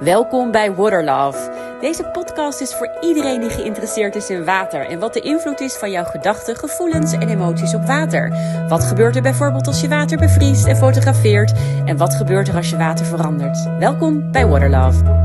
Welkom bij Waterlove. Deze podcast is voor iedereen die geïnteresseerd is in water en wat de invloed is van jouw gedachten, gevoelens en emoties op water. Wat gebeurt er bijvoorbeeld als je water bevriest en fotografeert? En wat gebeurt er als je water verandert? Welkom bij Waterlove.